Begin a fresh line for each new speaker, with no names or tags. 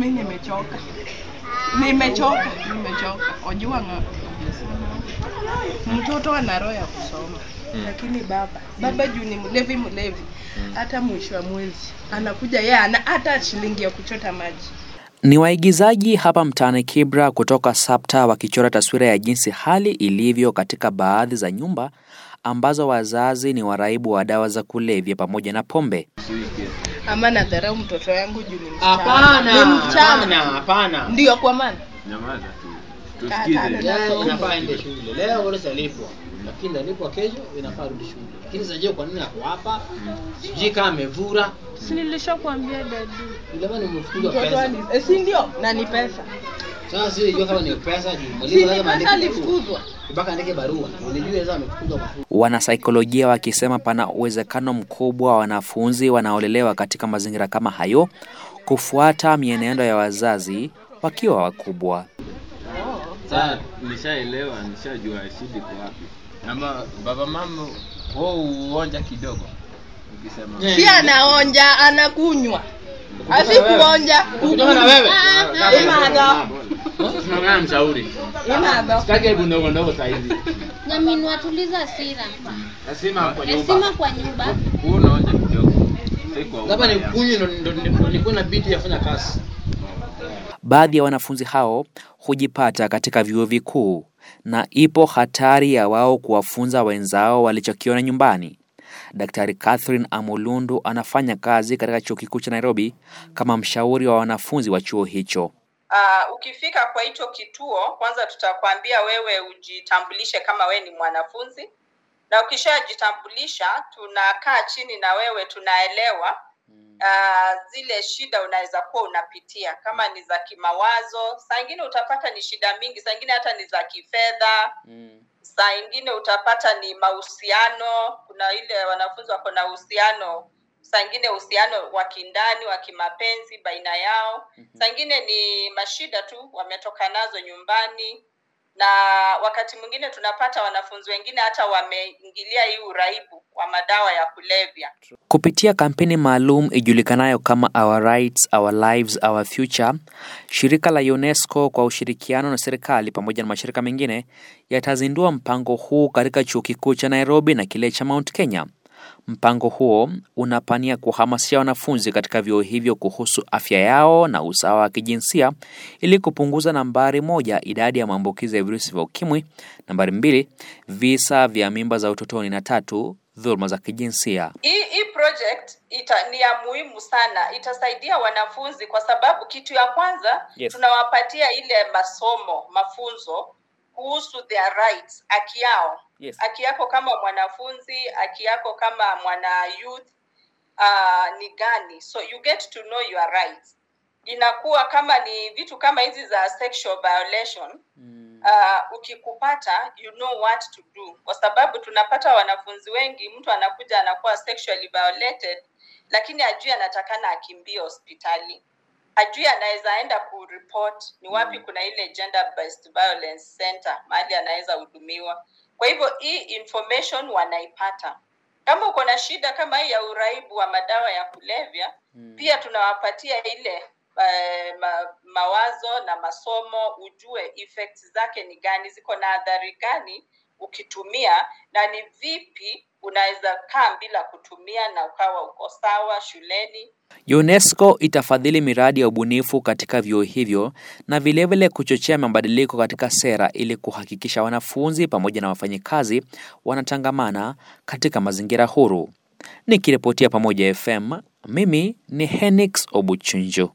mi nimechoka. Nimechoka nimechoka. Wajua nga mtoto ana roho ya kusoma.
Mm.
lakini baba baba juu ni mlevi mlevi. Hata mwisho wa mwezi anakuja yeye ana hata shilingi ya kuchota maji.
Ni waigizaji hapa mtaani Kibra kutoka SAPTA wakichora taswira ya jinsi hali ilivyo katika baadhi za nyumba ambazo wazazi ni waraibu wa dawa za kulevya pamoja na pombe.
Ama nadharau mtoto yangu juu ni msichana
Hapana,
ni
hapana, hapana.
ndio kwa maana
Nyamaza tu. Tusikize.
Leo inafaa ende shule. Leo bora salipwa. Lakini alipwa kesho inafaa rudi shule. Lakini sijui kwa nini ako hapa. Sijui kama amevura.
Si nilishakwambia dadi.
Mtoto
pesa.
eh, si ndio na ni pesa
Sasa sijui kama ni pesa juu
si
mwalimu lazima
pesa alifukuzwa
Mpaka andike barua. Unajua sasa amefukuzwa kwa.
Wanasaikolojia wakisema pana uwezekano mkubwa wa wanafunzi wanaolelewa katika mazingira kama hayo kufuata mienendo ya wazazi wakiwa wakubwa.
Sasa nishaelewa, nishajua shida kwa wapi. Ama baba mama wao uonja kidogo. Ukisema
si anaonja anakunywa asi kuonja
Kutoka na wewe.
Tunaongea mshauri. Sitaki hebu ndogo ndogo saa hizi.
Jamini, watuliza hasira,
Lazima kwa
nyumba
nyumba.
kwa nyumba.
Huu unaonja kidogo.
Labda ni
ubaya.
ndo nikuwe na bidii ya kufanya kazi.
Baadhi ya wanafunzi hao hujipata katika vyuo vikuu na ipo hatari ya wao kuwafunza wenzao walichokiona nyumbani. Daktari Catherine Amulundu anafanya kazi katika chuo kikuu cha Nairobi kama mshauri wa wanafunzi wa chuo hicho.
Uh, ukifika kwa hicho kituo kwanza tutakwambia wewe ujitambulishe kama wewe ni mwanafunzi. Na ukishajitambulisha tunakaa chini na wewe tunaelewa uh, zile shida unaweza kuwa unapitia. Kama ni za kimawazo saa ingine utapata ni shida mingi saa ingine hata ni za kifedha. Saa ingine utapata ni mahusiano. Kuna ile wanafunzi wako na uhusiano saa ingine uhusiano wa kindani wa kimapenzi baina yao. Saa ingine ni mashida tu wametoka nazo nyumbani. Na wakati mwingine tunapata wanafunzi wengine hata wameingilia hii uraibu wa madawa ya kulevya.
Kupitia kampeni maalum ijulikanayo kama Our Rights, Our Lives, Our Future, shirika la UNESCO kwa ushirikiano na serikali pamoja na mashirika mengine yatazindua mpango huu katika chuo kikuu cha Nairobi na kile cha Mount Kenya. Mpango huo unapania kuhamasisha wanafunzi katika vyuo hivyo kuhusu afya yao na usawa wa kijinsia ili kupunguza nambari moja, idadi ya maambukizi ya virusi vya ukimwi, nambari mbili, visa vya mimba za utotoni, na tatu, dhuluma za kijinsia.
hii project ita, ni ya muhimu sana itasaidia wanafunzi kwa sababu kitu ya kwanza
Yes.
tunawapatia ile masomo mafunzo kuhusu their rights haki yao
Yes.
haki yako kama mwanafunzi haki yako kama mwana youth uh, ni gani? So you get to know your rights. Inakuwa kama ni vitu kama hizi za sexual violation. Uh, ukikupata you know what to do. Kwa sababu tunapata wanafunzi wengi mtu anakuja anakuwa sexually violated lakini ajui anatakana akimbie hospitali. Ajui anaweza enda kuripot ni wapi kuna ile gender based violence center mahali anaweza hudumiwa kwa hivyo hii information wanaipata. Kama uko na shida kama hii ya uraibu wa madawa ya kulevya pia tunawapatia ile eh, ma, mawazo na masomo ujue effects zake ni gani ziko na adhari gani ukitumia na ni vipi unaweza kaa bila kutumia na ukawa uko sawa shuleni
UNESCO itafadhili miradi ya ubunifu katika vyuo hivyo na vilevile kuchochea mabadiliko katika sera ili kuhakikisha wanafunzi pamoja na wafanyikazi wanatangamana katika mazingira huru. Nikiripotia Pamoja FM, mimi ni Henix Obuchunjo.